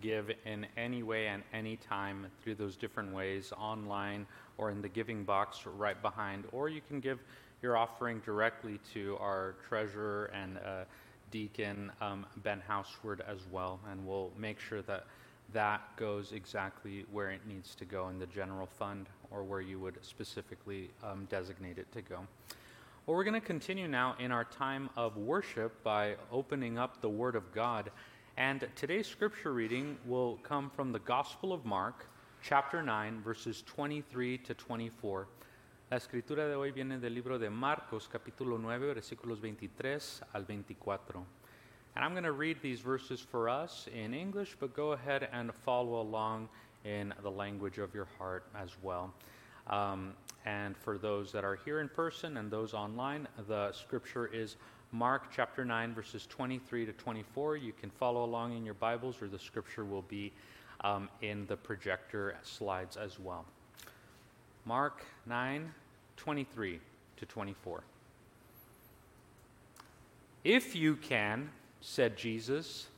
give in any way and any time through those different ways, online or in the giving box right behind, or you can give your offering directly to our treasurer and uh, deacon, um, Ben Houseward, as well, and we'll make sure that that goes exactly where it needs to go in the general fund or where you would specifically um, designate it to go. Well, we're going to continue now in our time of worship by opening up the Word of God. And today's scripture reading will come from the Gospel of Mark, chapter 9, verses 23 to 24. La escritura de hoy viene del libro de Marcos, capítulo 9, versículos 23 al 24. And I'm going to read these verses for us in English, but go ahead and follow along in the language of your heart as well. Um, and for those that are here in person and those online, the scripture is Mark chapter 9, verses 23 to 24. You can follow along in your Bibles, or the scripture will be um, in the projector slides as well. Mark 9, 23 to 24. If you can, said Jesus,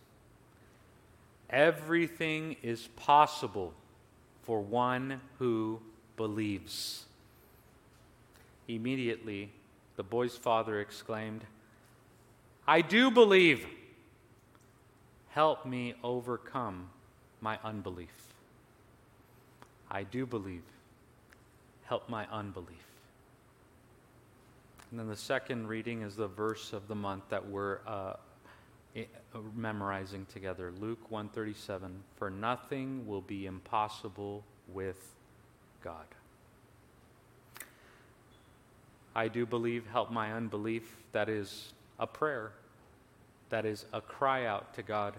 everything is possible for one who believes. Immediately, the boy's father exclaimed, I do believe. Help me overcome my unbelief. I do believe. Help my unbelief. And then the second reading is the verse of the month that we're uh, memorizing together. Luke 137. For nothing will be impossible with God. I do believe, help my unbelief. That is a prayer. That is a cry out to God.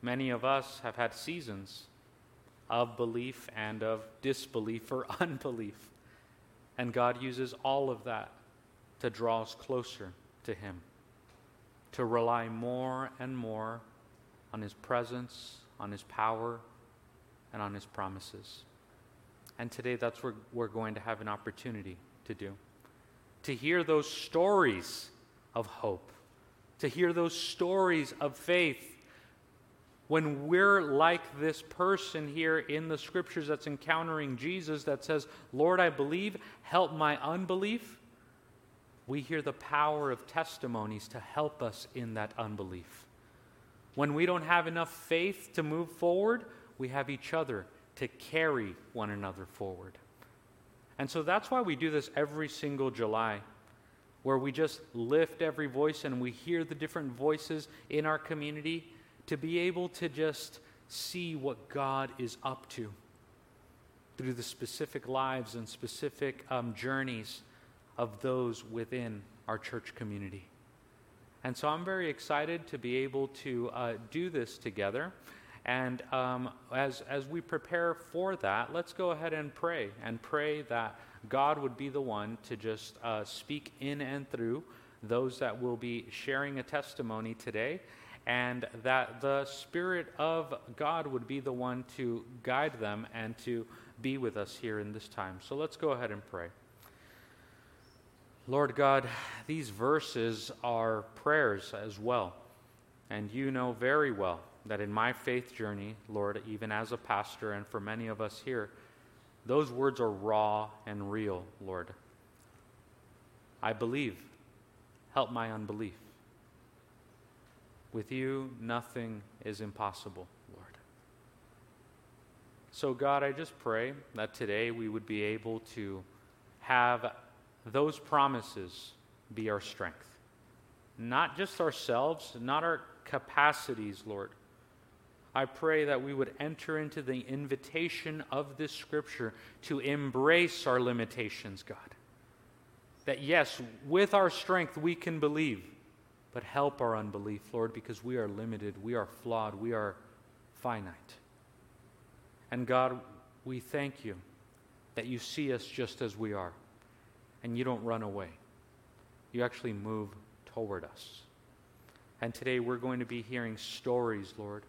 Many of us have had seasons of belief and of disbelief or unbelief. And God uses all of that to draw us closer to Him, to rely more and more on His presence, on His power, and on His promises. And today, that's what we're going to have an opportunity to do to hear those stories of hope, to hear those stories of faith. When we're like this person here in the scriptures that's encountering Jesus that says, Lord, I believe, help my unbelief, we hear the power of testimonies to help us in that unbelief. When we don't have enough faith to move forward, we have each other to carry one another forward. And so that's why we do this every single July, where we just lift every voice and we hear the different voices in our community to be able to just see what God is up to through the specific lives and specific um, journeys of those within our church community. And so I'm very excited to be able to uh, do this together. And um, as, as we prepare for that, let's go ahead and pray and pray that God would be the one to just uh, speak in and through those that will be sharing a testimony today, and that the Spirit of God would be the one to guide them and to be with us here in this time. So let's go ahead and pray. Lord God, these verses are prayers as well, and you know very well that in my faith journey, Lord, even as a pastor and for many of us here, those words are raw and real, Lord. I believe. Help my unbelief. With you, nothing is impossible, Lord. So, God, I just pray that today we would be able to have those promises be our strength. Not just ourselves, not our capacities, Lord, I pray that we would enter into the invitation of this scripture to embrace our limitations, God. That yes, with our strength we can believe, but help our unbelief, Lord, because we are limited, we are flawed, we are finite. And God, we thank you that you see us just as we are, and you don't run away. You actually move toward us. And today we're going to be hearing stories, Lord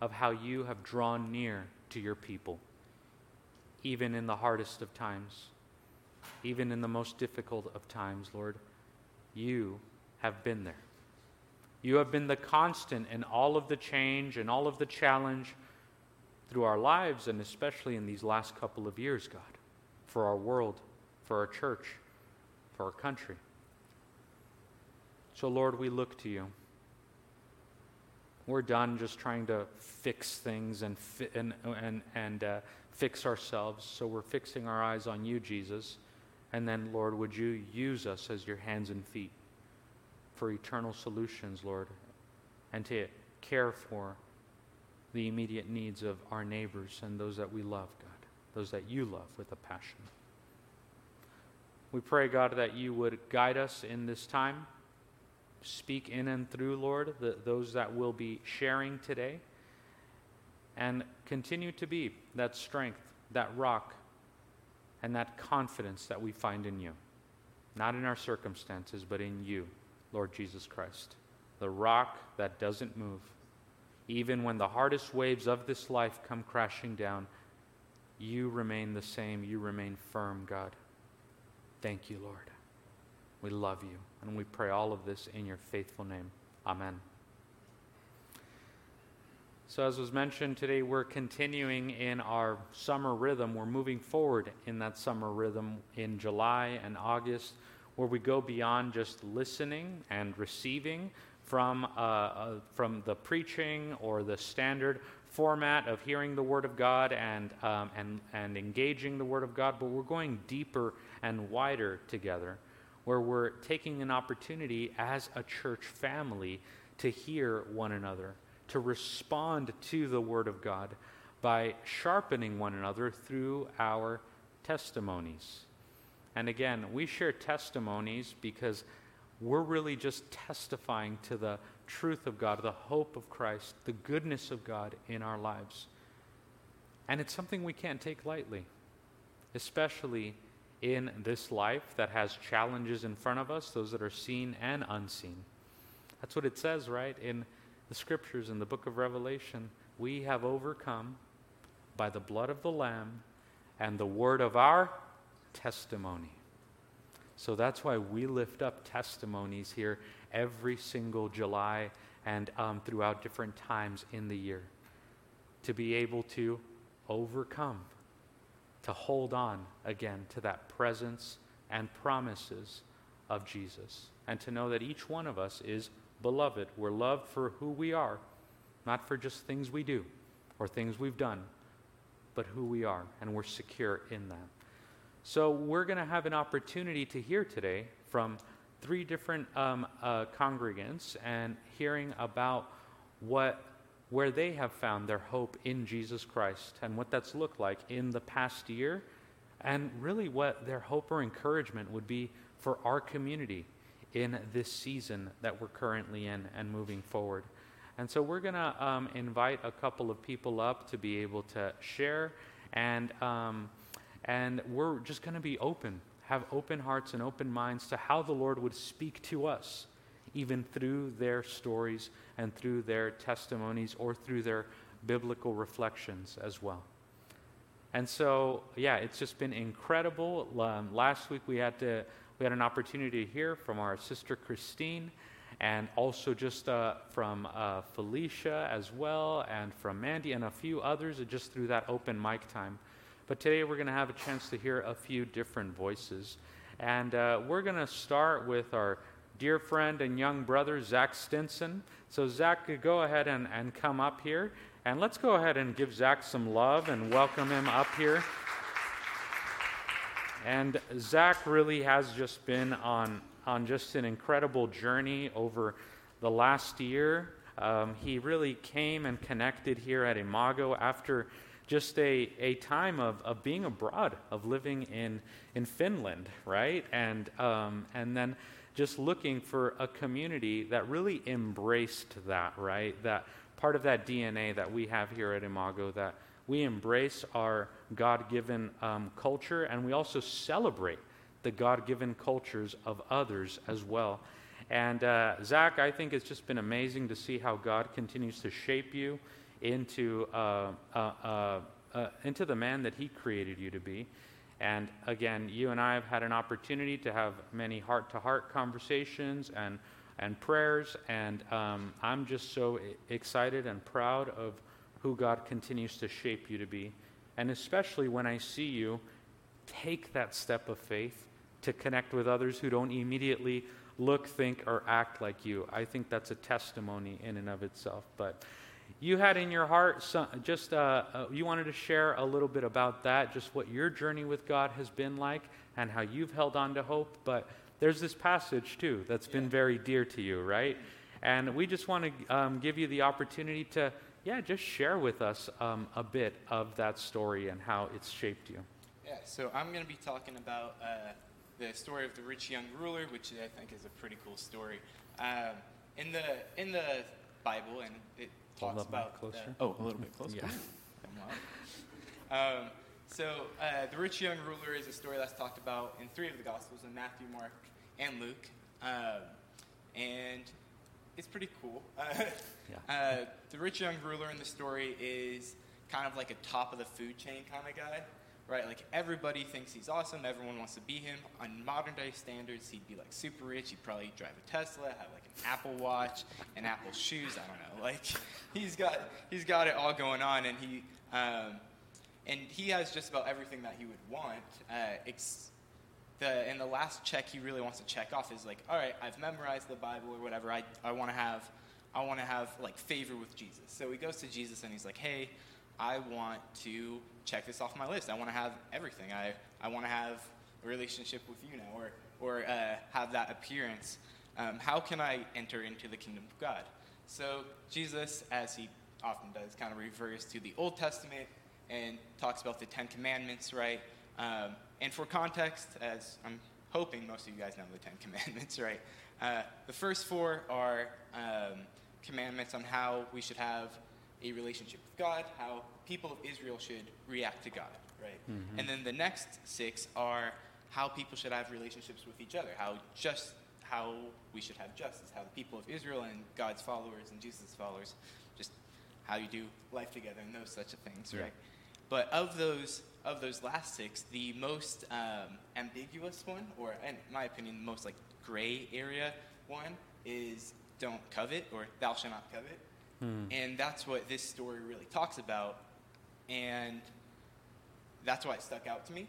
of how you have drawn near to your people, even in the hardest of times, even in the most difficult of times, Lord. You have been there. You have been the constant in all of the change and all of the challenge through our lives, and especially in these last couple of years, God, for our world, for our church, for our country. So, Lord, we look to you. We're done just trying to fix things and, fi- and, and, and uh, fix ourselves. So we're fixing our eyes on you, Jesus. And then, Lord, would you use us as your hands and feet for eternal solutions, Lord, and to care for the immediate needs of our neighbors and those that we love, God, those that you love with a passion. We pray, God, that you would guide us in this time speak in and through, Lord, the, those that will be sharing today. And continue to be that strength, that rock, and that confidence that we find in you. Not in our circumstances, but in you, Lord Jesus Christ. The rock that doesn't move. Even when the hardest waves of this life come crashing down, you remain the same. You remain firm, God. Thank you, Lord. We love you. And we pray all of this in your faithful name. Amen. So, as was mentioned today, we're continuing in our summer rhythm. We're moving forward in that summer rhythm in July and August, where we go beyond just listening and receiving from, uh, uh, from the preaching or the standard format of hearing the Word of God and, um, and, and engaging the Word of God, but we're going deeper and wider together where we're taking an opportunity as a church family to hear one another, to respond to the Word of God by sharpening one another through our testimonies. And again, we share testimonies because we're really just testifying to the truth of God, the hope of Christ, the goodness of God in our lives. And it's something we can't take lightly, especially in this life that has challenges in front of us, those that are seen and unseen. That's what it says, right? In the scriptures, in the book of Revelation, we have overcome by the blood of the Lamb and the word of our testimony. So that's why we lift up testimonies here every single July and um, throughout different times in the year to be able to overcome to hold on again to that presence and promises of Jesus, and to know that each one of us is beloved. We're loved for who we are, not for just things we do or things we've done, but who we are, and we're secure in that. So, we're going to have an opportunity to hear today from three different um, uh, congregants and hearing about what where they have found their hope in Jesus Christ and what that's looked like in the past year, and really what their hope or encouragement would be for our community in this season that we're currently in and moving forward. And so we're going to um, invite a couple of people up to be able to share, and, um, and we're just going to be open, have open hearts and open minds to how the Lord would speak to us even through their stories and through their testimonies or through their biblical reflections as well. And so, yeah, it's just been incredible. Um, last week we had to we had an opportunity to hear from our sister Christine, and also just uh, from uh, Felicia as well, and from Mandy and a few others, just through that open mic time. But today we're going to have a chance to hear a few different voices, and uh, we're going to start with our dear friend and young brother, Zach Stinson. So, Zach, go ahead and, and come up here. And let's go ahead and give Zach some love and welcome him up here. And Zach really has just been on, on just an incredible journey over the last year. Um, he really came and connected here at Imago after just a, a time of, of being abroad, of living in, in Finland, right? And, um, and then just looking for a community that really embraced that, right? That part of that DNA that we have here at Imago, that we embrace our God given um, culture and we also celebrate the God given cultures of others as well. And uh, Zach, I think it's just been amazing to see how God continues to shape you into, uh, uh, uh, uh into the man that He created you to be. And again, you and I have had an opportunity to have many heart to heart conversations and and prayers. And um, I'm just so excited and proud of who God continues to shape you to be. And especially when I see you take that step of faith to connect with others who don't immediately look, think, or act like you. I think that's a testimony in and of itself. But you had in your heart some, just uh, uh, you wanted to share a little bit about that, just what your journey with God has been like and how you've held on to hope. But there's this passage too that's been very dear to you, right? And we just want to um, give you the opportunity to, yeah, just share with us um, a bit of that story and how it's shaped you. Yeah, so I'm going to be talking about uh, the story of the rich young ruler, which I think is a pretty cool story. Um, in the in the Bible, and it talks about closer. The, oh, a little bit closer. Yeah. Um, so uh, the rich young ruler is a story that's talked about in three of the Gospels, in Matthew, Mark, and Luke, um, and it's pretty cool. Uh, yeah. uh, the rich young ruler in the story is kind of like a top of the food chain kind of guy right? Like everybody thinks he's awesome. Everyone wants to be him. On modern day standards, he'd be like super rich. He'd probably drive a Tesla, have like an Apple Watch, and Apple shoes. I don't know. Like he's got he's got it all going on, and he um, and he has just about everything that he would want. Uh, ex- the and the last check he really wants to check off is like, all right, I've memorized the Bible or whatever. I I want to have I want to have like favor with Jesus. So he goes to Jesus and he's like, hey. I want to check this off my list. I want to have everything. I, I want to have a relationship with you now or, or uh, have that appearance. Um, how can I enter into the kingdom of God? So, Jesus, as he often does, kind of refers to the Old Testament and talks about the Ten Commandments, right? Um, and for context, as I'm hoping most of you guys know the Ten Commandments, right? Uh, the first four are um, commandments on how we should have a relationship with God, how people of Israel should react to God, right? Mm-hmm. And then the next six are how people should have relationships with each other, how just how we should have justice, how the people of Israel and God's followers and Jesus' followers, just how you do life together and those such a things, yeah. right? But of those of those last six, the most um, ambiguous one, or in my opinion, the most like gray area one, is don't covet or thou shalt not covet. Hmm. And that's what this story really talks about. And that's why it stuck out to me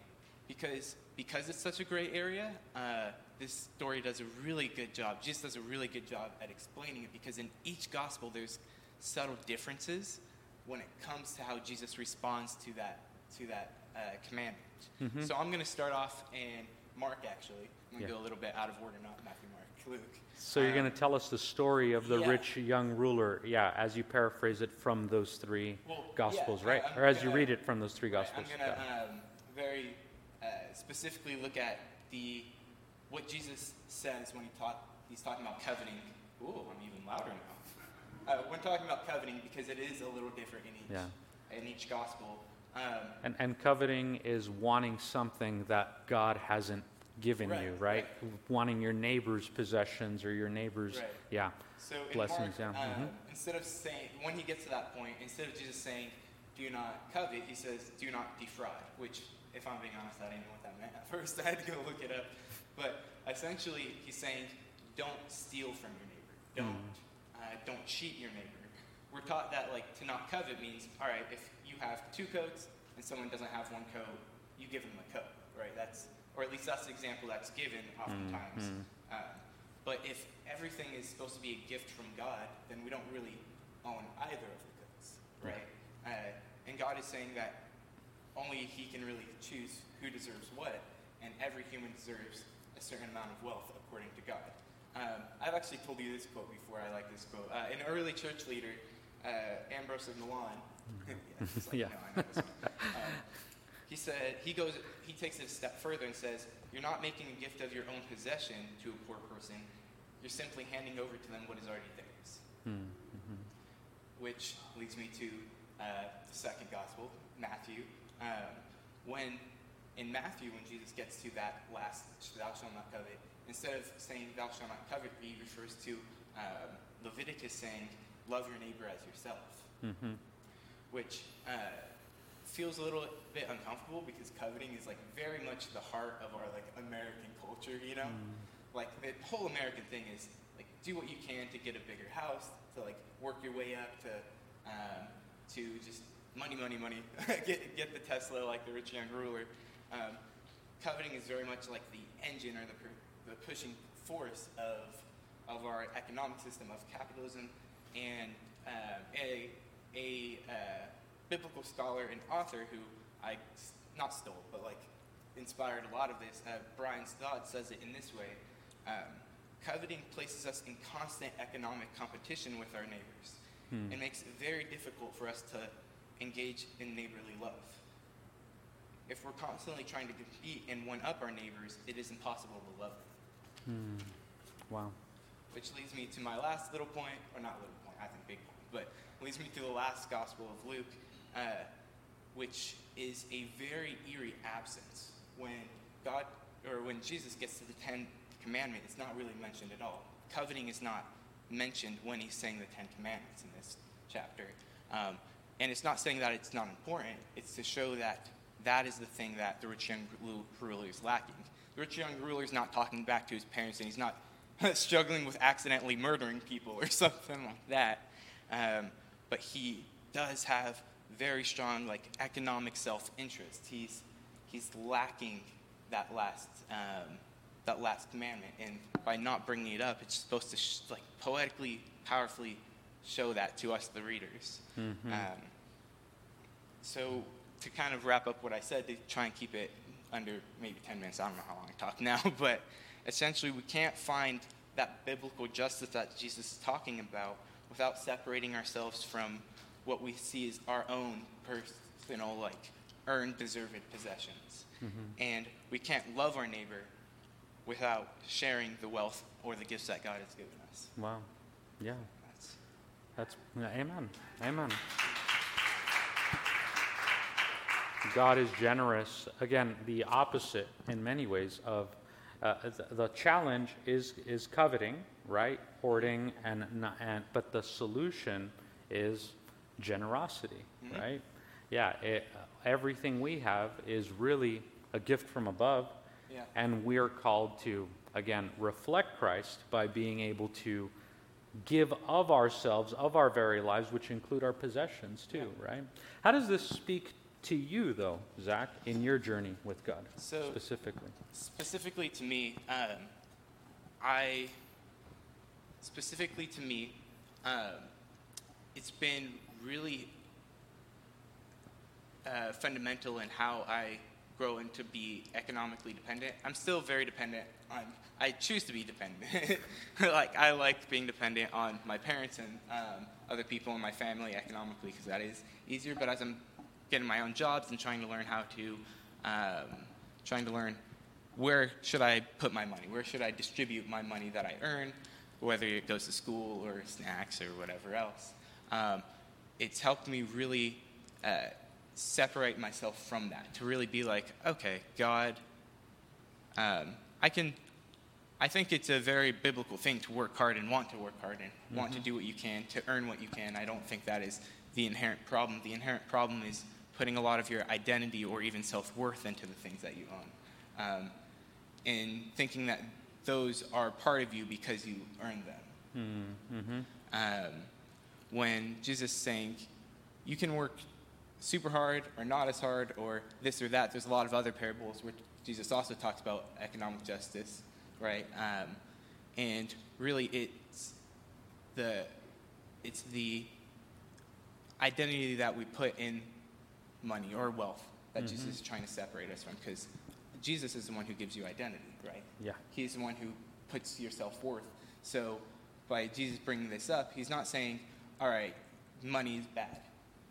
because because it's such a gray area. Uh, this story does a really good job. Jesus does a really good job at explaining it because in each gospel there's subtle differences when it comes to how Jesus responds to that to that uh, commandment. Mm-hmm. So I'm going to start off in Mark. Actually, I'm going to yeah. go a little bit out of order, not Matthew, Mark, Luke. So you're going to tell us the story of the yeah. rich young ruler, yeah, as you paraphrase it from those three well, gospels, yeah, right? I'm or as gonna, you read it from those three gospels. Right, I'm going to um, very uh, specifically look at the what Jesus says when he taught, he's talking about coveting. Ooh, I'm even louder now. Uh, we're talking about coveting because it is a little different in each, yeah. in each gospel. Um, and, and coveting is wanting something that God hasn't given right, you, right? right? Wanting your neighbor's possessions or your neighbor's, right. yeah, so blessings. Mark, yeah. Uh, mm-hmm. Instead of saying, when he gets to that point, instead of Jesus saying, "Do not covet," he says, "Do not defraud." Which, if I'm being honest, I didn't know what that meant at first. I had to go look it up. But essentially, he's saying, "Don't steal from your neighbor. Don't mm. uh, don't cheat your neighbor." We're taught that like to not covet means, all right, if you have two coats and someone doesn't have one coat, you give them a coat, right? That's or at least that's the example that's given oftentimes. Mm-hmm. Uh, but if everything is supposed to be a gift from God, then we don't really own either of the goods, right? Uh, and God is saying that only He can really choose who deserves what, and every human deserves a certain amount of wealth according to God. Um, I've actually told you this quote before. I like this quote. Uh, an early church leader, uh, Ambrose of Milan. Yeah, like, yeah. No, um, he said, he goes, he takes it a step further and says, You're not making a gift of your own possession to a poor person, you're simply handing over to them what is already theirs. Hmm, mm-hmm. Which leads me to uh, the second gospel, Matthew. Um, when in Matthew, when Jesus gets to that last, thou shalt not covet, instead of saying thou shalt not covet, he refers to um, Leviticus saying, love your neighbor as yourself. Mm-hmm. Which uh, feels a little bit uncomfortable because coveting is like very much the heart of our like American culture, you know? Mm. Like the whole American thing is like do what you can to get a bigger house, to like work your way up to um, to just money, money, money, get get the Tesla like the rich young ruler. Um, coveting is very much like the engine or the the pushing force of of our economic system of capitalism and uh, a a uh, biblical scholar and author who I not stole but like inspired a lot of this. Uh, Brian Studd says it in this way. Um, coveting places us in constant economic competition with our neighbors. Hmm. It makes it very difficult for us to engage in neighborly love. If we're constantly trying to compete and one up our neighbors, it is impossible to love them. Hmm. Wow. Which leads me to my last little point, or not little point, I think big point, but leads me to the last Gospel of Luke, uh, which is a very eerie absence when God, or when Jesus gets to the Ten Commandment, it's not really mentioned at all. Coveting is not mentioned when he's saying the Ten Commandments in this chapter. Um, and it's not saying that it's not important, it's to show that that is the thing that the rich young ruler is lacking. The rich young ruler is not talking back to his parents and he's not struggling with accidentally murdering people or something like that. Um, but he does have very strong like economic self-interest. He's he's lacking that last um, that last commandment, and by not bringing it up, it's supposed to sh- like poetically, powerfully show that to us, the readers. Mm-hmm. Um, so to kind of wrap up what I said, to try and keep it under maybe 10 minutes. I don't know how long I talk now, but essentially we can't find that biblical justice that Jesus is talking about without separating ourselves from what we see as our own personal, like earned, deserved possessions. Mm-hmm. And we can't love our neighbor without sharing the wealth or the gifts that God has given us. Wow. Yeah. That's, that's amen. Amen. God is generous. Again, the opposite in many ways of uh, the, the, challenge is is coveting, right? Hoarding and, and but the solution is generosity, mm-hmm. right? Yeah, it, everything we have is really a gift from above, yeah. and we're called to again reflect Christ by being able to give of ourselves, of our very lives, which include our possessions too, yeah. right? How does this speak to you, though, Zach, in your journey with God, so specifically? Specifically to me, um, I, specifically to me, um, it's been really uh, fundamental in how I grow into be economically dependent. I'm still very dependent on. I choose to be dependent. like I like being dependent on my parents and um, other people in my family economically because that is easier. But as I'm getting my own jobs and trying to learn how to, um, trying to learn where should I put my money? Where should I distribute my money that I earn, whether it goes to school or snacks or whatever else? Um, it's helped me really. Uh, separate myself from that, to really be like, okay, God, um, I can. I think it's a very biblical thing to work hard and want to work hard and mm-hmm. want to mm-hmm. do what you can to earn what you can. I don't think that is the inherent problem. The inherent problem is putting a lot of your identity or even self worth into the things that you own, um, and thinking that those are part of you because you earned them. Mm-hmm. Um, when Jesus is saying, you can work super hard or not as hard or this or that. There's a lot of other parables where Jesus also talks about economic justice, right? Um, and really, it's the it's the identity that we put in money or wealth that mm-hmm. Jesus is trying to separate us from, because Jesus is the one who gives you identity, right? Yeah. He's the one who puts your self worth. So, by Jesus bringing this up, he's not saying, "All right, money is bad."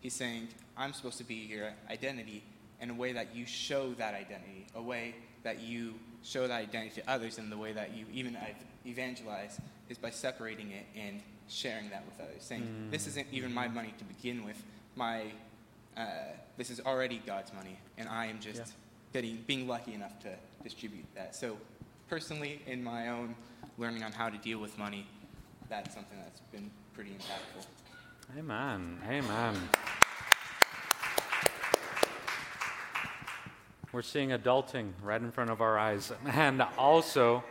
He's saying, I'm supposed to be your identity in a way that you show that identity, a way that you show that identity to others, and the way that you even evangelize is by separating it and sharing that with others, saying, mm. This isn't even my money to begin with. My, uh, this is already God's money, and I am just yeah. getting, being lucky enough to distribute that. So, personally, in my own learning on how to deal with money, that's something that's been pretty impactful. Amen. Amen. We're seeing adulting right in front of our eyes and also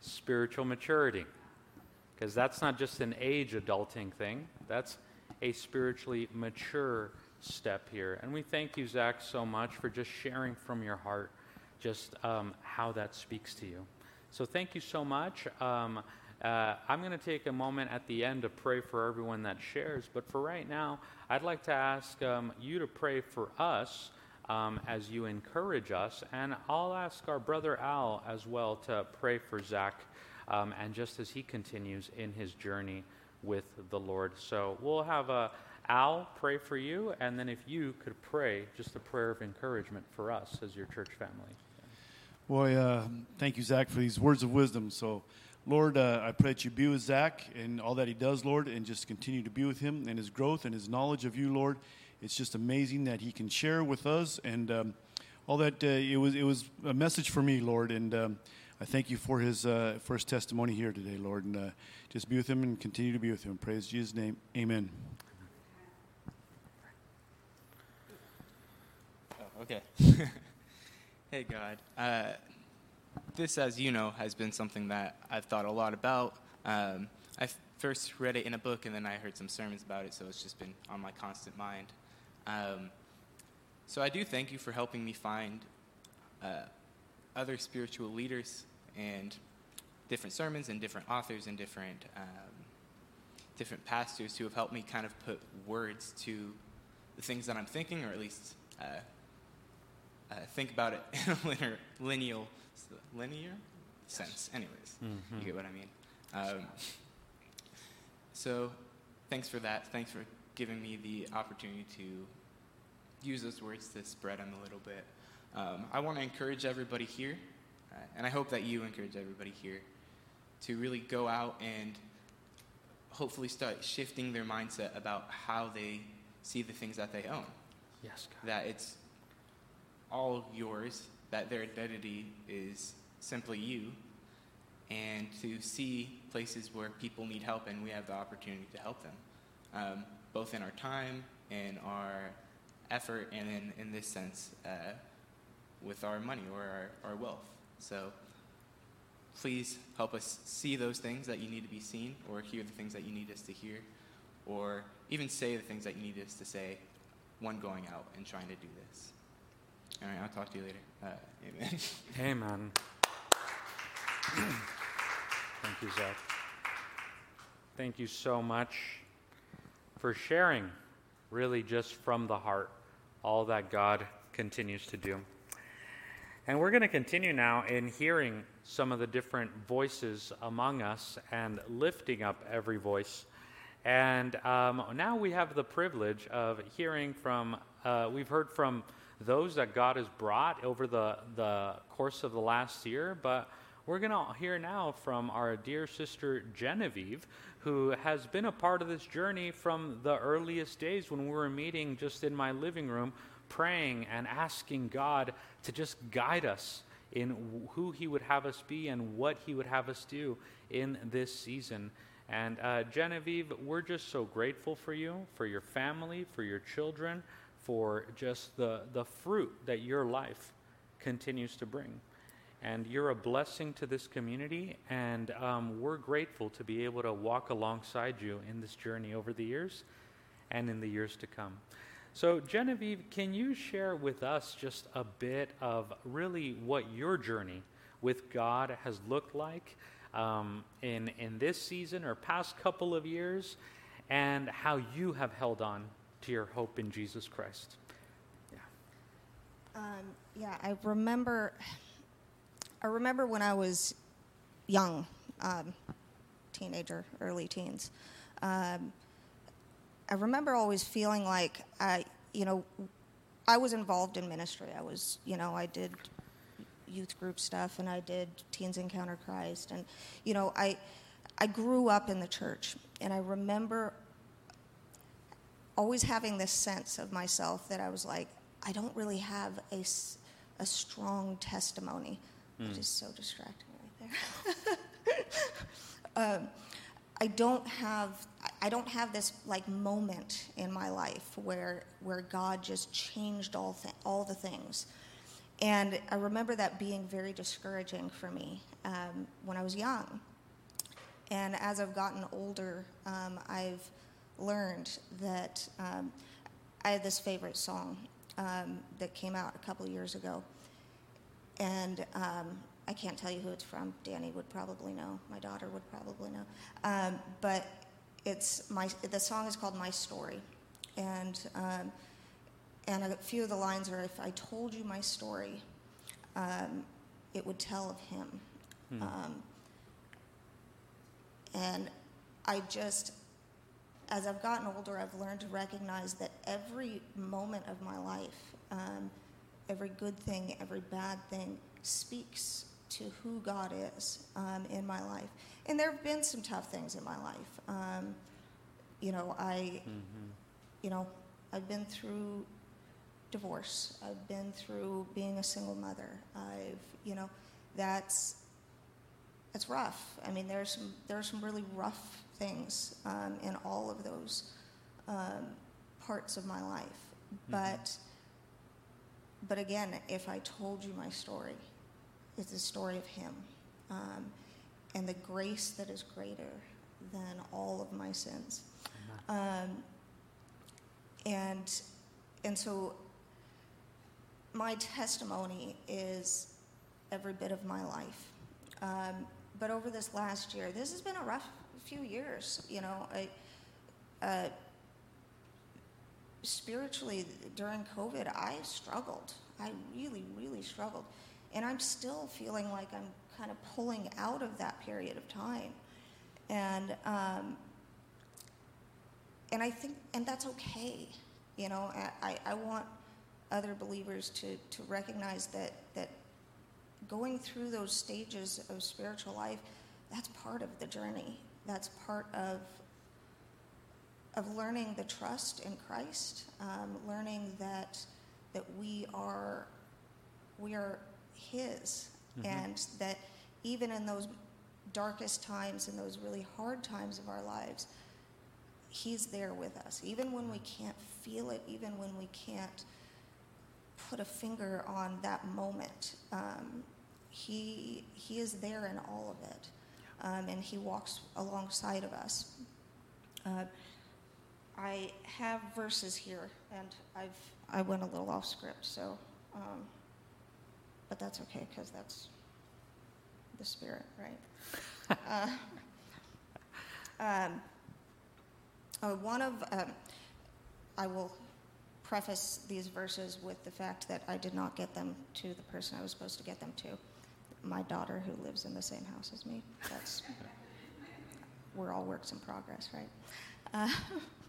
spiritual maturity. because that's not just an age adulting thing, that's a spiritually mature step here. And we thank you, Zach, so much for just sharing from your heart just um, how that speaks to you. So thank you so much. Um, uh, I'm going to take a moment at the end to pray for everyone that shares, but for right now, I'd like to ask um, you to pray for us um, as you encourage us, and I'll ask our brother Al as well to pray for Zach, um, and just as he continues in his journey with the Lord. So we'll have uh, Al pray for you, and then if you could pray just a prayer of encouragement for us as your church family. Boy, uh, thank you, Zach, for these words of wisdom. So, Lord, uh, I pray that you be with Zach and all that he does, Lord, and just continue to be with him and his growth and his knowledge of you, Lord. It's just amazing that he can share with us and um, all that. Uh, it was it was a message for me, Lord, and um, I thank you for his uh, for his testimony here today, Lord, and uh, just be with him and continue to be with him. Praise Jesus' name, Amen. Oh, okay. hey, God. Uh, this, as you know, has been something that I've thought a lot about. Um, I first read it in a book, and then I heard some sermons about it, so it's just been on my constant mind. Um, so I do thank you for helping me find uh, other spiritual leaders and different sermons and different authors and different um, different pastors who have helped me kind of put words to the things that I'm thinking, or at least uh, uh, think about it in a linear, linear, linear sense. Anyways, mm-hmm. you get what I mean. Um, so, thanks for that. Thanks for giving me the opportunity to use those words to spread them a little bit. Um, I want to encourage everybody here, uh, and I hope that you encourage everybody here to really go out and hopefully start shifting their mindset about how they see the things that they own. Yes, God. That it's all yours, that their identity is simply you, and to see places where people need help and we have the opportunity to help them, um, both in our time and our effort, and in, in this sense, uh, with our money or our, our wealth. So please help us see those things that you need to be seen, or hear the things that you need us to hear, or even say the things that you need us to say when going out and trying to do this. All right, I'll talk to you later. Uh, amen. Amen. Thank you, Zach. Thank you so much for sharing, really just from the heart, all that God continues to do. And we're going to continue now in hearing some of the different voices among us and lifting up every voice. And um, now we have the privilege of hearing from, uh, we've heard from those that God has brought over the, the course of the last year, but we're going to hear now from our dear sister Genevieve, who has been a part of this journey from the earliest days when we were meeting just in my living room, praying and asking God to just guide us in who He would have us be and what He would have us do in this season. And uh, Genevieve, we're just so grateful for you, for your family, for your children, for just the, the fruit that your life continues to bring. And you're a blessing to this community, and um, we're grateful to be able to walk alongside you in this journey over the years and in the years to come. So, Genevieve, can you share with us just a bit of really what your journey with God has looked like um, in, in this season or past couple of years, and how you have held on to your hope in Jesus Christ. Yeah. Um, yeah, I remember. I remember when I was young, um, teenager, early teens. Um, I remember always feeling like I, you know, I was involved in ministry. I was, you know, I did youth group stuff and I did Teens Encounter Christ, and you know, I, I grew up in the church, and I remember always having this sense of myself that I was like, I don't really have a, a strong testimony. Mm. It is so distracting right there. um, I don't have I don't have this like moment in my life where where God just changed all th- all the things, and I remember that being very discouraging for me um, when I was young. and as I've gotten older, um, I've learned that um, I had this favorite song um, that came out a couple years ago. And um, I can't tell you who it's from. Danny would probably know. My daughter would probably know. Um, but it's my, the song is called My Story. And, um, and a few of the lines are If I told you my story, um, it would tell of him. Hmm. Um, and I just, as I've gotten older, I've learned to recognize that every moment of my life, um, every good thing, every bad thing, speaks to who God is um, in my life. And there have been some tough things in my life. Um, you know, I, mm-hmm. you know, I've been through divorce. I've been through being a single mother. I've, you know, that's that's rough. I mean, there's some there's some really rough things um, in all of those um, parts of my life. Mm-hmm. But but again, if I told you my story, it's the story of Him, um, and the grace that is greater than all of my sins. Um, and and so my testimony is every bit of my life. Um, but over this last year, this has been a rough few years. You know, I, uh, spiritually during COVID, I struggled. I really, really struggled. And I'm still feeling like I'm kind of pulling out of that period of time. And, um, and I think, and that's okay. You know, I, I want other believers to, to recognize that, that going through those stages of spiritual life, that's part of the journey. That's part of of learning the trust in Christ, um, learning that that we are we are His, mm-hmm. and that even in those darkest times and those really hard times of our lives, He's there with us. Even when we can't feel it, even when we can't put a finger on that moment, um, he He is there in all of it, um, and He walks alongside of us. Uh, I have verses here, and I've I went a little off script, so, um, but that's okay because that's the spirit, right? uh, um, uh, one of um, I will preface these verses with the fact that I did not get them to the person I was supposed to get them to, my daughter who lives in the same house as me. That's we're all works in progress, right? Uh,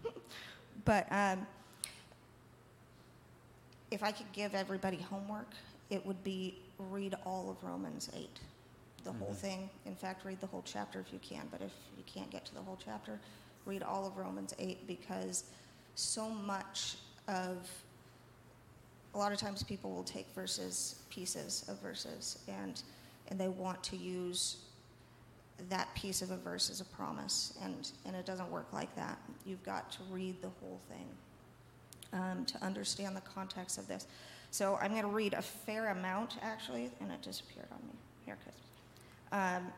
but um, if I could give everybody homework, it would be read all of Romans 8, the mm-hmm. whole thing. In fact, read the whole chapter if you can, but if you can't get to the whole chapter, read all of Romans 8 because so much of a lot of times people will take verses, pieces of verses, and and they want to use that piece of a verse as a promise, and, and it doesn't work like that. You've got to read the whole thing um, to understand the context of this. So I'm going to read a fair amount, actually, and it disappeared on me. Here, because um,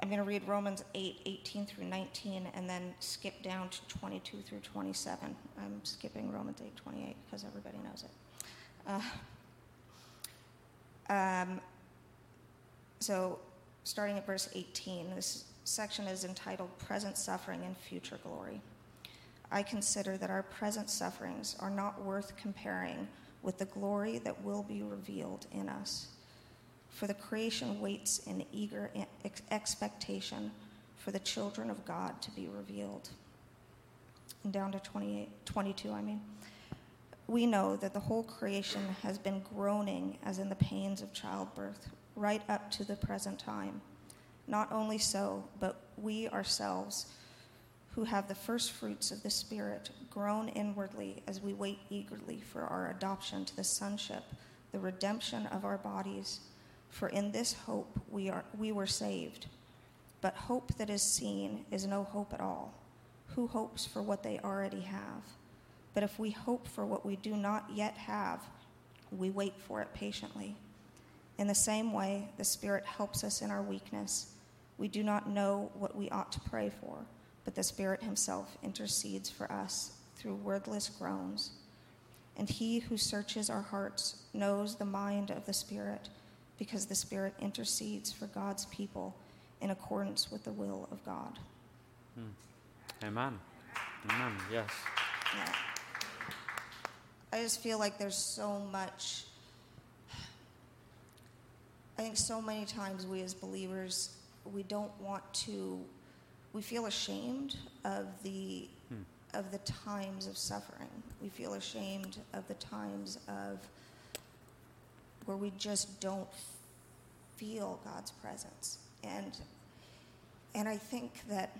I'm going to read Romans 8, 18 through 19, and then skip down to 22 through 27. I'm skipping Romans 8, 28 because everybody knows it. Uh, um, so starting at verse 18. This section is entitled Present Suffering and Future Glory. I consider that our present sufferings are not worth comparing with the glory that will be revealed in us. For the creation waits in eager expectation for the children of God to be revealed. And down to 28, 22, I mean. We know that the whole creation has been groaning as in the pains of childbirth right up to the present time. Not only so, but we ourselves, who have the first fruits of the Spirit, groan inwardly as we wait eagerly for our adoption to the sonship, the redemption of our bodies. For in this hope we, are, we were saved. But hope that is seen is no hope at all. Who hopes for what they already have? But if we hope for what we do not yet have, we wait for it patiently. In the same way, the Spirit helps us in our weakness, We do not know what we ought to pray for, but the Spirit Himself intercedes for us through wordless groans. And He who searches our hearts knows the mind of the Spirit, because the Spirit intercedes for God's people in accordance with the will of God. Hmm. Amen. Amen. Yes. Yeah. I just feel like there's so much. I think so many times we as believers we don't want to, we feel ashamed of the, hmm. of the times of suffering. We feel ashamed of the times of where we just don't feel God's presence. And, and I think that,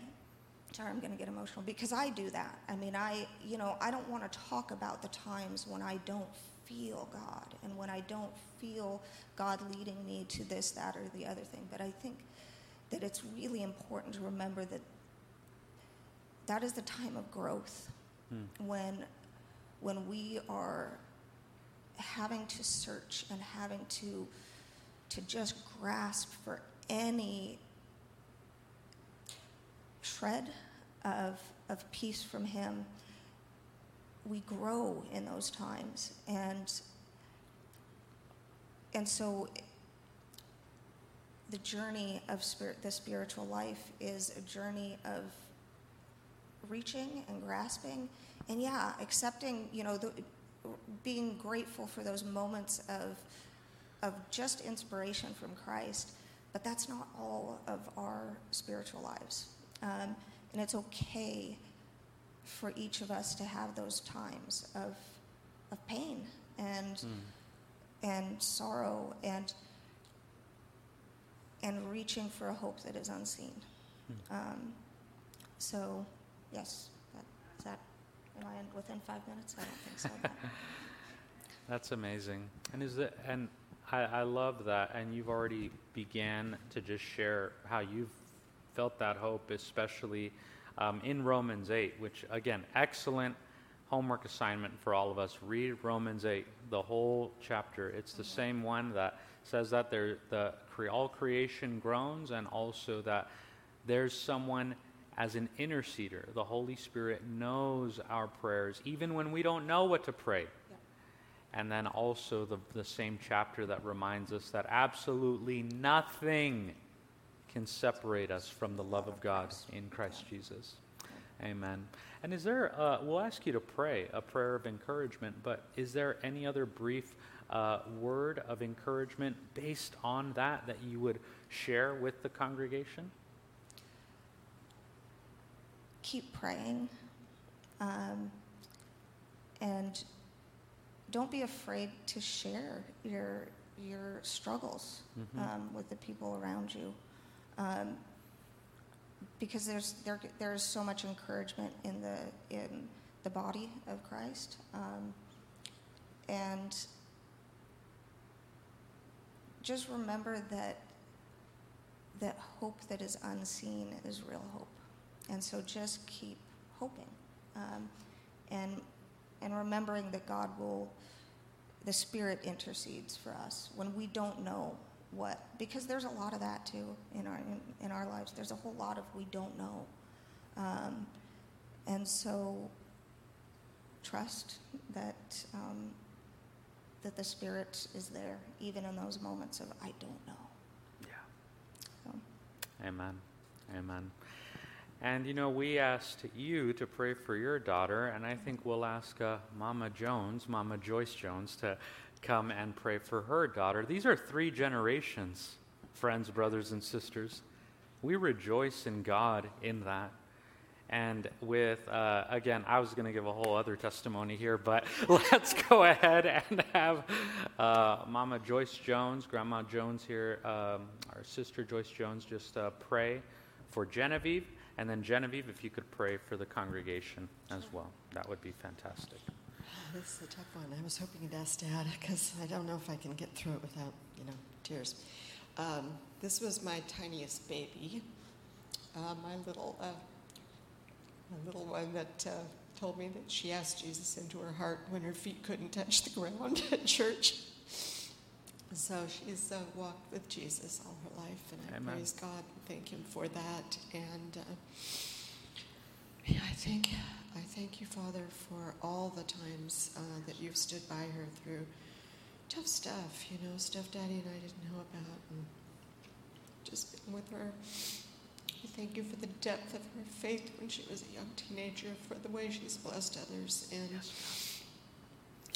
sorry, I'm going to get emotional because I do that. I mean, I, you know, I don't want to talk about the times when I don't feel God and when I don't feel God leading me to this, that, or the other thing. But I think that it's really important to remember that that is the time of growth hmm. when when we are having to search and having to to just grasp for any shred of of peace from him we grow in those times and and so the journey of spirit, the spiritual life is a journey of reaching and grasping, and yeah, accepting. You know, the, being grateful for those moments of of just inspiration from Christ. But that's not all of our spiritual lives, um, and it's okay for each of us to have those times of of pain and mm. And sorrow and and reaching for a hope that is unseen. Hmm. Um, so, yes, that, is that, am I within five minutes? I don't think so. That's amazing. And is it, and I, I love that. And you've already began to just share how you've felt that hope, especially um, in Romans 8, which again, excellent homework assignment for all of us. Read Romans 8, the whole chapter. It's the same one that says that there, the all creation groans, and also that there's someone as an interceder. The Holy Spirit knows our prayers, even when we don't know what to pray. Yeah. And then also the, the same chapter that reminds us that absolutely nothing can separate us from the love of God in Christ Jesus. Amen. And is there, uh, we'll ask you to pray a prayer of encouragement, but is there any other brief uh, word of encouragement based on that that you would share with the congregation? Keep praying. Um, and don't be afraid to share your your struggles mm-hmm. um, with the people around you, um, because there's there there's so much encouragement in the in the body of Christ, um, and just remember that that hope that is unseen is real hope, and so just keep hoping, um, and and remembering that God will, the Spirit intercedes for us. When we don't know what, because there's a lot of that too in our in, in our lives. There's a whole lot of we don't know, um, and so trust that um, that the Spirit is there, even in those moments of, I don't know. Yeah. So. Amen. Amen. And you know, we asked you to pray for your daughter, and I think we'll ask uh, Mama Jones, Mama Joyce Jones, to come and pray for her daughter. These are three generations, friends, brothers, and sisters. We rejoice in God in that. And with, uh, again, I was going to give a whole other testimony here, but let's go ahead and have uh, Mama Joyce Jones, Grandma Jones here, um, our sister Joyce Jones, just uh, pray for Genevieve. And then, Genevieve, if you could pray for the congregation as well, that would be fantastic. This is a tough one. I was hoping to ask Dad because I don't know if I can get through it without, you know, tears. Um, this was my tiniest baby, uh, my little uh, a little one that uh, told me that she asked Jesus into her heart when her feet couldn't touch the ground at church. So she's uh, walked with Jesus all her life, and I Amen. praise God and thank Him for that. And uh, yeah, I thank, I thank you, Father, for all the times uh, that you've stood by her through tough stuff, you know, stuff Daddy and I didn't know about, and just been with her. I thank you for the depth of her faith when she was a young teenager, for the way she's blessed others, and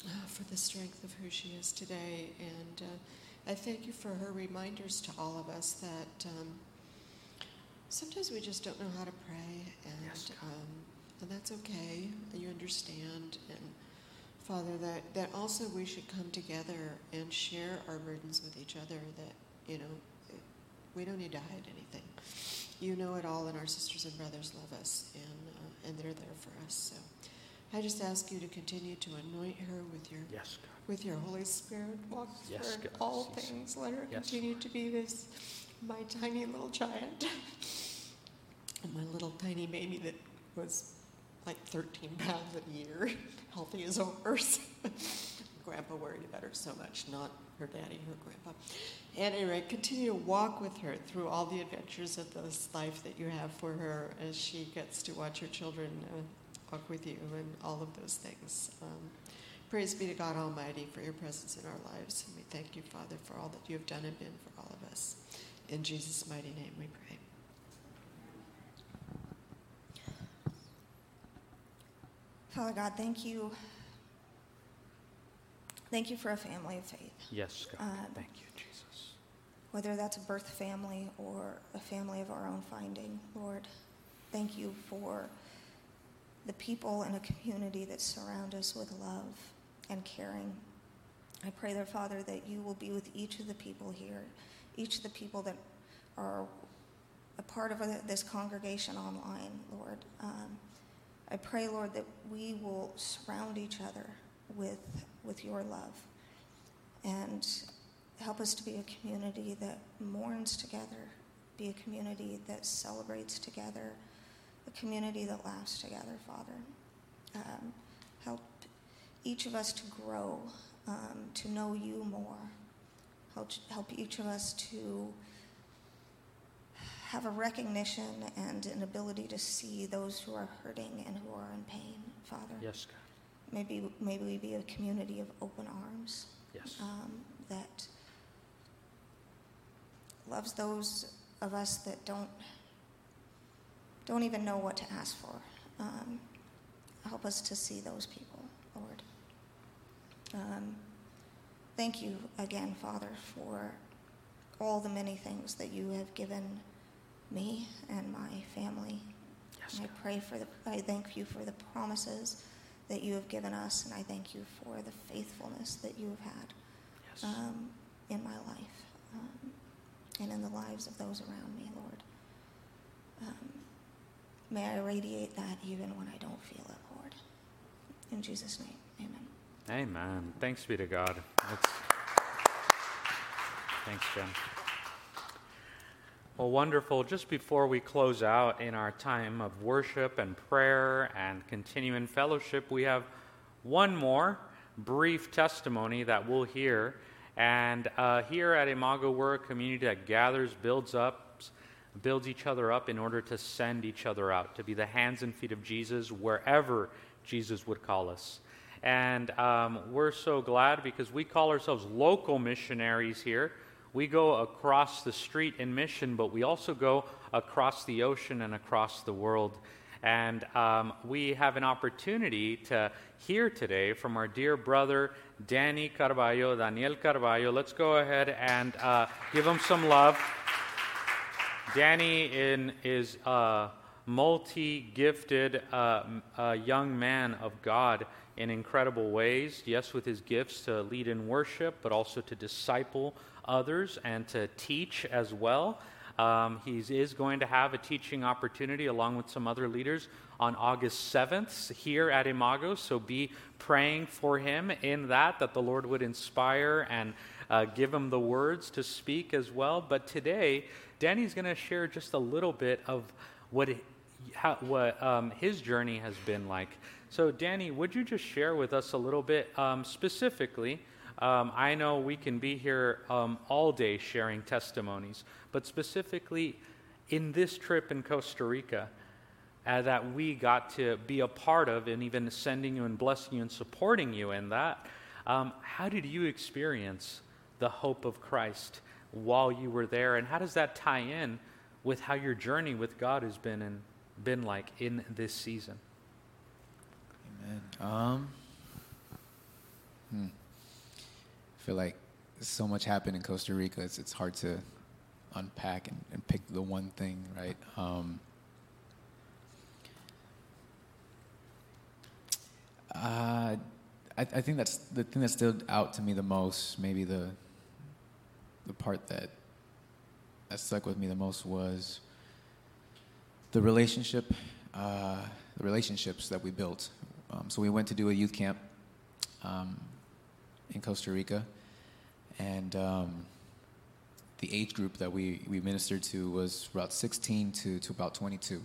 uh, for the strength of who she is today. And uh, I thank you for her reminders to all of us that um, sometimes we just don't know how to pray, and um, and that's okay. You understand, and Father, that, that also we should come together and share our burdens with each other, that, you know, we don't need to hide anything. You know it all, and our sisters and brothers love us, and, uh, and they're there for us. So I just ask you to continue to anoint her with your, yes, with your Holy Spirit. Walk yes, her in all yes. things. Let her continue to be this, my tiny little giant, And my little tiny baby that was like 13 pounds a year, healthy as a horse. grandpa worried about her so much, not her daddy, her grandpa. At any rate, continue to walk with her through all the adventures of this life that you have for her as she gets to watch her children uh, walk with you and all of those things. Um, praise be to God Almighty for your presence in our lives. And we thank you, Father, for all that you have done and been for all of us. In Jesus' mighty name we pray. Father God, thank you. Thank you for a family of faith. Yes, God. Um, thank you, Jesus. Whether that's a birth family or a family of our own finding, Lord, thank you for the people in a community that surround us with love and caring. I pray, there, Father, that you will be with each of the people here, each of the people that are a part of this congregation online, Lord. Um, I pray, Lord, that we will surround each other with, with your love and help us to be a community that mourns together, be a community that celebrates together, a community that laughs together, Father. Um, help each of us to grow, um, to know you more. Help, help each of us to have a recognition and an ability to see those who are hurting and who are in pain, Father. Yes, God. Maybe, maybe we be a community of open arms. Yes. Um, that loves those of us that don't don't even know what to ask for. Um, help us to see those people, Lord. Um, thank you again, Father, for all the many things that you have given me and my family. Yes, and I pray for the, I thank you for the promises that you have given us, and I thank you for the faithfulness that you have had yes. um, in my life um, and in the lives of those around me, Lord. Um, may I radiate that even when I don't feel it, Lord. In Jesus' name, amen. Amen. Thanks be to God. That's... Thanks, Jen. Well, wonderful. Just before we close out in our time of worship and prayer and continue in fellowship, we have one more brief testimony that we'll hear. And uh, here at Imago, we're a community that gathers, builds up, builds each other up in order to send each other out, to be the hands and feet of Jesus wherever Jesus would call us. And um, we're so glad because we call ourselves local missionaries here. We go across the street in mission, but we also go across the ocean and across the world. And um, we have an opportunity to hear today from our dear brother, Danny Carballo, Daniel Carballo. Let's go ahead and uh, give him some love. Danny in, is a multi gifted uh, young man of God in incredible ways. Yes, with his gifts to lead in worship, but also to disciple others and to teach as well. Um, he is going to have a teaching opportunity along with some other leaders on August 7th here at Imago. So be praying for him in that, that the Lord would inspire and uh, give him the words to speak as well. But today, Danny's going to share just a little bit of what, how, what um, his journey has been like. So, Danny, would you just share with us a little bit um, specifically Um, I know we can be here um, all day sharing testimonies, but specifically in this trip in Costa Rica, uh, that we got to be a part of, and even sending you and blessing you and supporting you in that. Um, how did you experience the hope of Christ while you were there, and how does that tie in with how your journey with God has been and been like in this season? Amen. Um, hmm. I feel like so much happened in Costa Rica. It's, it's hard to unpack and, and pick the one thing, right? Um, uh, I, I, think that's the thing that stood out to me the most. Maybe the the part that that stuck with me the most was the relationship, uh, the relationships that we built. Um, so we went to do a youth camp um, in Costa Rica, and um, the age group that we, we ministered to was about 16 to, to about 22.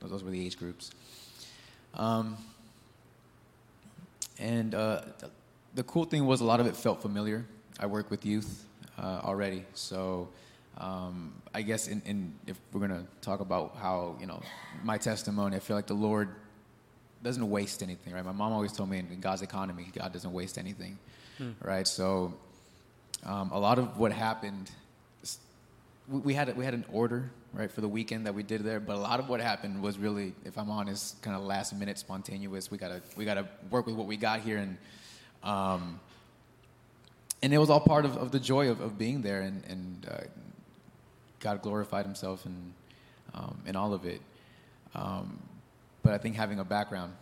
those were the age groups. Um, and uh, the cool thing was a lot of it felt familiar. I work with youth uh, already, so um, I guess in, in, if we're gonna talk about how you know my testimony, I feel like the Lord doesn't waste anything, right? My mom always told me in God's economy, God doesn't waste anything, hmm. right? So um, a lot of what happened, we, we had we had an order, right, for the weekend that we did there, but a lot of what happened was really, if I'm honest, kind of last minute, spontaneous. We gotta we gotta work with what we got here, and um, and it was all part of, of the joy of, of being there, and and uh, God glorified Himself in um, in all of it. Um, but I think having a background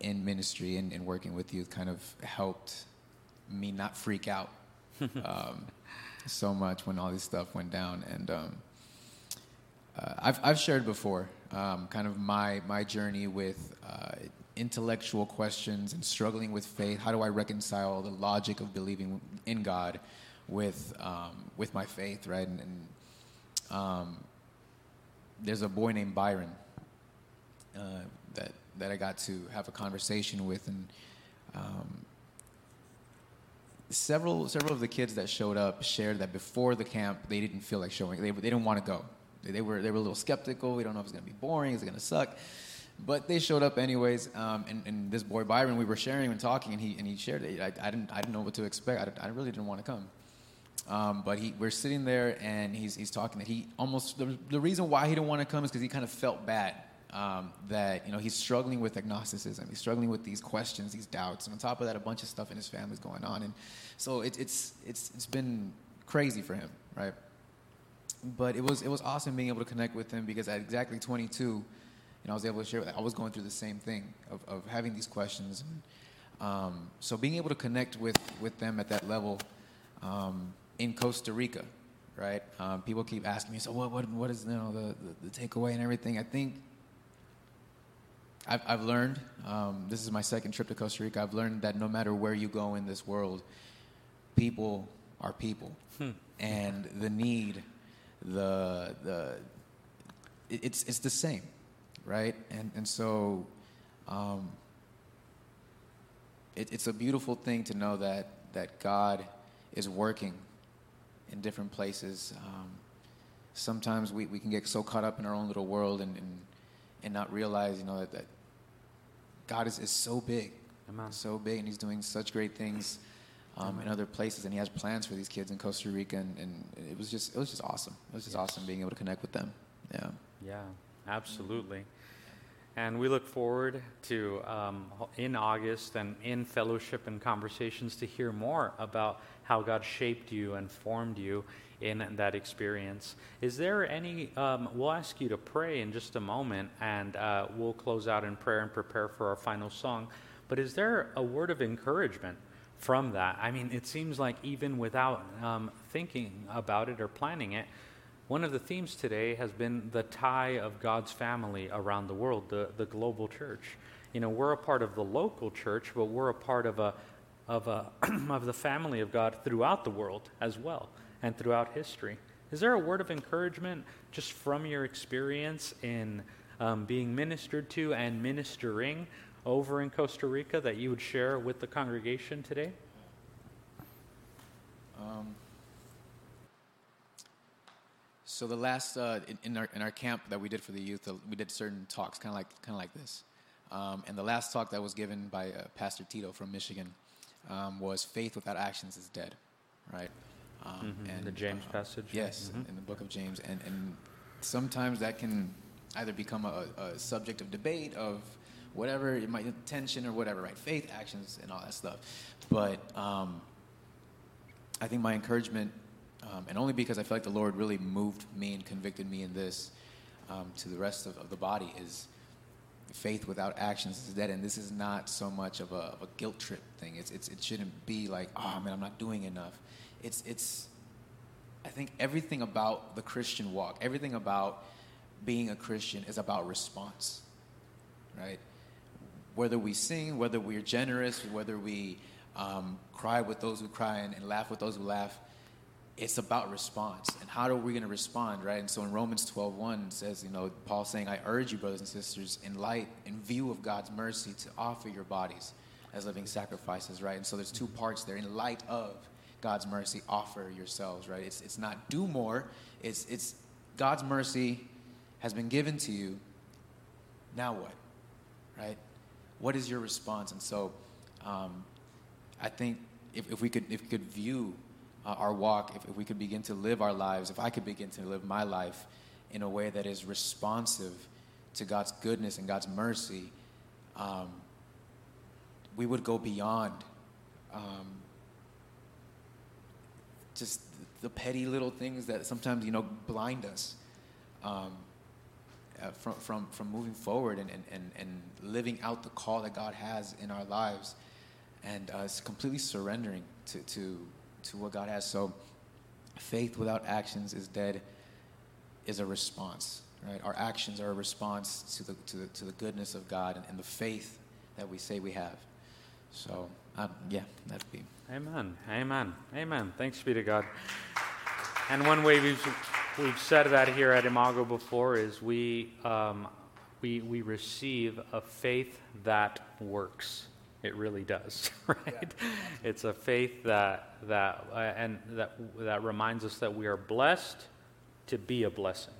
in ministry and, and, working with youth kind of helped me not freak out um, so much when all this stuff went down. And um, uh, I've, I've shared before um, kind of my, my journey with uh, intellectual questions and struggling with faith. How do I reconcile the logic of believing in God with, um, with my faith, right? And, and um, there's a boy named Byron uh, that that I got to have a conversation with, and um, several several of the kids that showed up shared that before the camp they didn't feel like showing. They, they didn't want to go. They, they, were they were a little skeptical. We don't know if it's to be boring. Is it to suck? But they showed up anyways. Um, and, and, this boy Byron, we were sharing and talking, and he and he shared it. I, I didn't I didn't know what to expect. I, I really didn't want to come. Um, but he, we're sitting there, and he's, he's talking that he almost the, the reason why he didn't want to come is because he kind of felt bad um, that you know he's struggling with agnosticism. He's struggling with these questions, these doubts, and on top of that, a bunch of stuff in his family's going on, and so it, it's it's it's been crazy for him, right? But it was it was awesome being able to connect with him because at exactly 22, you know, I was able to share. With, I was going through the same thing of, of having these questions, and um, so being able to connect with with them at that level um, in Costa Rica, right? Um, people keep asking me, so what, what, what is you know the, the, the takeaway and everything? I think I've, I've learned, um, this is my second trip to Costa Rica, I've learned that no matter where you go in this world, people are people. Hmm. And the need, the, the, it's, it's the same, right? And, and so um, it, it's a beautiful thing to know that, that God is working in different places. Um, sometimes we, we can get so caught up in our own little world and, and, and not realize, you know, that, that God is, is so big, Amen. so big, and He's doing such great things um, in other places, and He has plans for these kids in Costa Rica, and, and, it was just it was just awesome. It was just yes. awesome being able to connect with them. Yeah. Yeah, absolutely. And we look forward to um, in August and in fellowship and conversations to hear more about how God shaped you and formed you in that experience. Is there any, um, we'll ask you to pray in just a moment and uh, we'll close out in prayer and prepare for our final song. But is there a word of encouragement from that? I mean, it seems like even without um, thinking about it or planning it, one of the themes today has been the tie of God's family around the world, the, the global church. You know, we're a part of the local church, but we're a part of a of, a, of the family of God throughout the world as well and throughout history. Is there a word of encouragement just from your experience in um, being ministered to and ministering over in Costa Rica that you would share with the congregation today? Um, so the last uh, in, in, our in our camp that we did for the youth, uh, we did certain talks, kind of like kind of like this. Um, and the last talk that was given by uh, Pastor Tito from Michigan um, was "Faith without actions is dead," right? Um, mm-hmm. And the James uh, passage. Yes, mm-hmm. in the book of James, and and sometimes that can either become a, a subject of debate of whatever it might tension or whatever, right? Faith, actions, and all that stuff. But um, I think my encouragement, um, and only because I feel like the Lord really moved me and convicted me in this um, to the rest of, of, the body, is faith without actions is dead. And this is not so much of a, of a guilt trip thing. It's, it's, it shouldn't be like, oh man, I'm not doing enough. It's, it's, I think everything about the Christian walk, everything about being a Christian is about response, right? Whether we sing, whether we're generous, whether we um, cry with those who cry and, and laugh with those who laugh. It's about response. And how are we going to respond, right? And so in Romans 12, 1 says, you know, Paul saying, I urge you, brothers and sisters, in light, in view of God's mercy, to offer your bodies as living sacrifices, right? And so there's two parts there. In light of God's mercy, offer yourselves, right? It's, it's not do more, it's, it's God's mercy has been given to you. Now what, right? What is your response? And so, um, I think if, if we could if we could view uh, our walk, if, if we could begin to live our lives, if I could begin to live my life in a way that is responsive to God's goodness and God's mercy, um, we would go beyond um, just the petty little things that sometimes you know blind us um, uh, from, from, from moving forward and, and, and living out the call that God has in our lives and uh, completely surrendering to, to, to what God has. So, faith without actions is dead, is a response, right? Our actions are a response to the, to the, to the goodness of God and, and the faith that we say we have. So, um, yeah, that'd be. Amen. Amen. Amen. Thanks be to God. And one way we've, we've said that here at Imago before is we, um, we, we receive a faith that works. It really does, right? Yeah. It's a faith that that uh, and that that reminds us that we are blessed to be a blessing.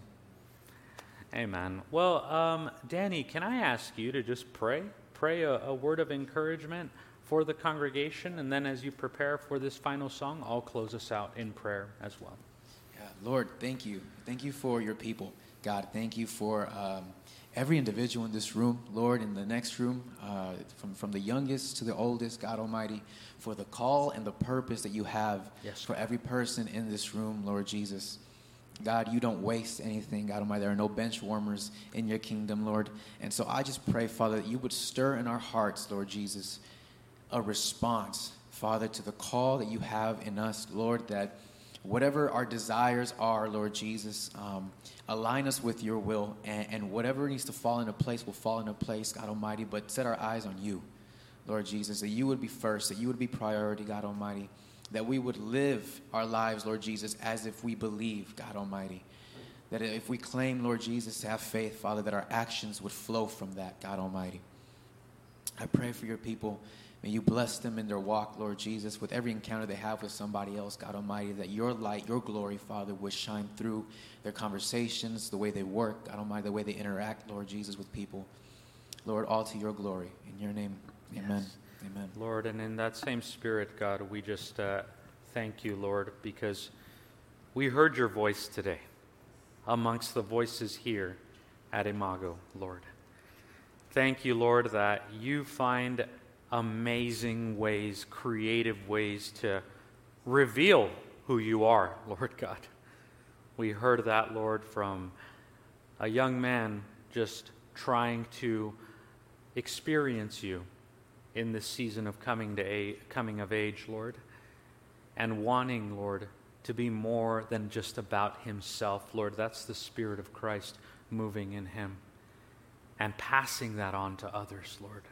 Amen. Well, um, Danny, can I ask you to just pray? Pray a, a word of encouragement for the congregation, and then as you prepare for this final song, I'll close us out in prayer as well. Yeah, Lord, thank you. Thank you for your people. God, thank you for um, every individual in this room, Lord, in the next room, uh, from, from the youngest to the oldest, God Almighty, for the call and the purpose that you have yes. for every person in this room, Lord Jesus. God, you don't waste anything, God Almighty. There are no bench warmers in your kingdom, Lord. And so I just pray, Father, that you would stir in our hearts, Lord Jesus, a response, Father, to the call that you have in us, Lord, that whatever our desires are, Lord Jesus, um, align us with your will, and, and, whatever needs to fall into place will fall into place, God Almighty. But set our eyes on you, Lord Jesus, that you would be first, that you would be priority, God Almighty, that we would live our lives, Lord Jesus, as if we believe, God Almighty. That if we claim, Lord Jesus, to have faith, Father, that our actions would flow from that, God Almighty. I pray for your people May you bless them in their walk, Lord Jesus, with every encounter they have with somebody else, God Almighty, that your light, your glory, Father, would shine through their conversations, the way they work, God Almighty, the way they interact, Lord Jesus, with people. Lord, all to your glory. In your name, amen. Yes. Amen. Lord, and in that same spirit, God, we just uh, thank you, Lord, because we heard your voice today amongst the voices here at Imago, Lord. Thank you, Lord, that you find amazing ways, creative ways to reveal who you are, Lord God. We heard that, Lord, from a young man just trying to experience you in this season of coming to a, coming of age, Lord, and wanting, Lord, to be more than just about himself, Lord. That's the Spirit of Christ moving in him and passing that on to others, Lord.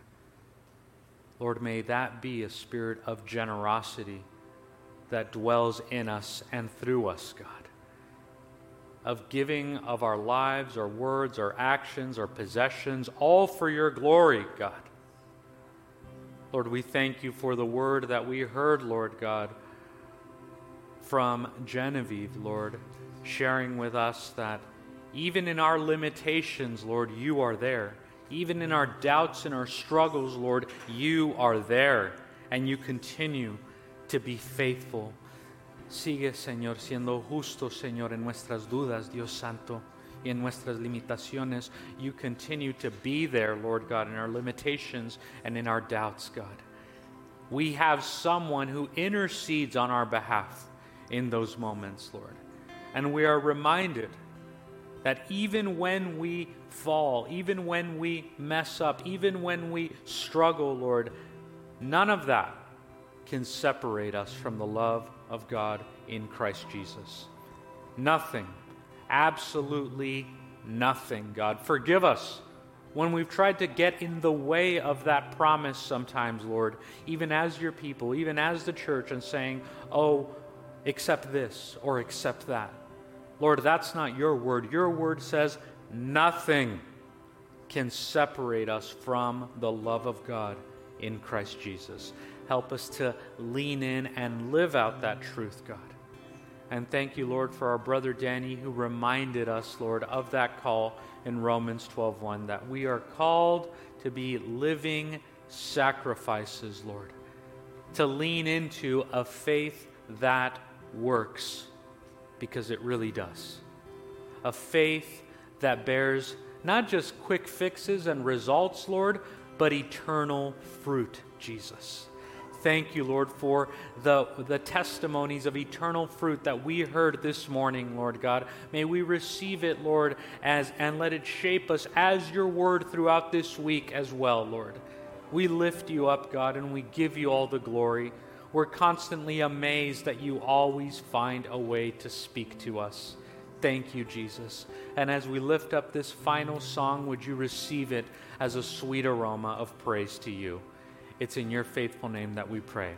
Lord, may that be a spirit of generosity that dwells in us and through us, God. Of giving of our lives, our words, our actions, our possessions, all for your glory, God. Lord, we thank you for the word that we heard, Lord God, from Genevieve, Lord, sharing with us that even in our limitations, Lord, you are there. Even in our doubts and our struggles, Lord, you are there and you continue to be faithful. Sigue, Señor, siendo justo, Señor, en nuestras dudas, Dios Santo, y en nuestras limitaciones. You continue to be there, Lord God, in our limitations and in our doubts, God. We have someone who intercedes on our behalf in those moments, Lord. And we are reminded that even when we fall, even when we mess up, even when we struggle, Lord, none of that can separate us from the love of God in Christ Jesus. Nothing, absolutely nothing, God. Forgive us when we've tried to get in the way of that promise sometimes, Lord, even as your people, even as the church, and saying, oh, accept this or accept that. Lord, that's not your word. Your word says nothing can separate us from the love of God in Christ Jesus. Help us to lean in and live out that truth, God. And thank you, Lord, for our brother Danny who reminded us, Lord, of that call in Romans 12:1 that we are called to be living sacrifices, Lord. To lean into a faith that works because it really does. A faith that bears not just quick fixes and results, Lord, but eternal fruit, Jesus. Thank you, Lord, for the, the testimonies of eternal fruit that we heard this morning, Lord God. May we receive it, Lord, as and let it shape us as your word throughout this week as well, Lord. We lift you up, God, and we give you all the glory. We're constantly amazed that you always find a way to speak to us. Thank you, Jesus. And as we lift up this final song, would you receive it as a sweet aroma of praise to you? It's in your faithful name that we pray.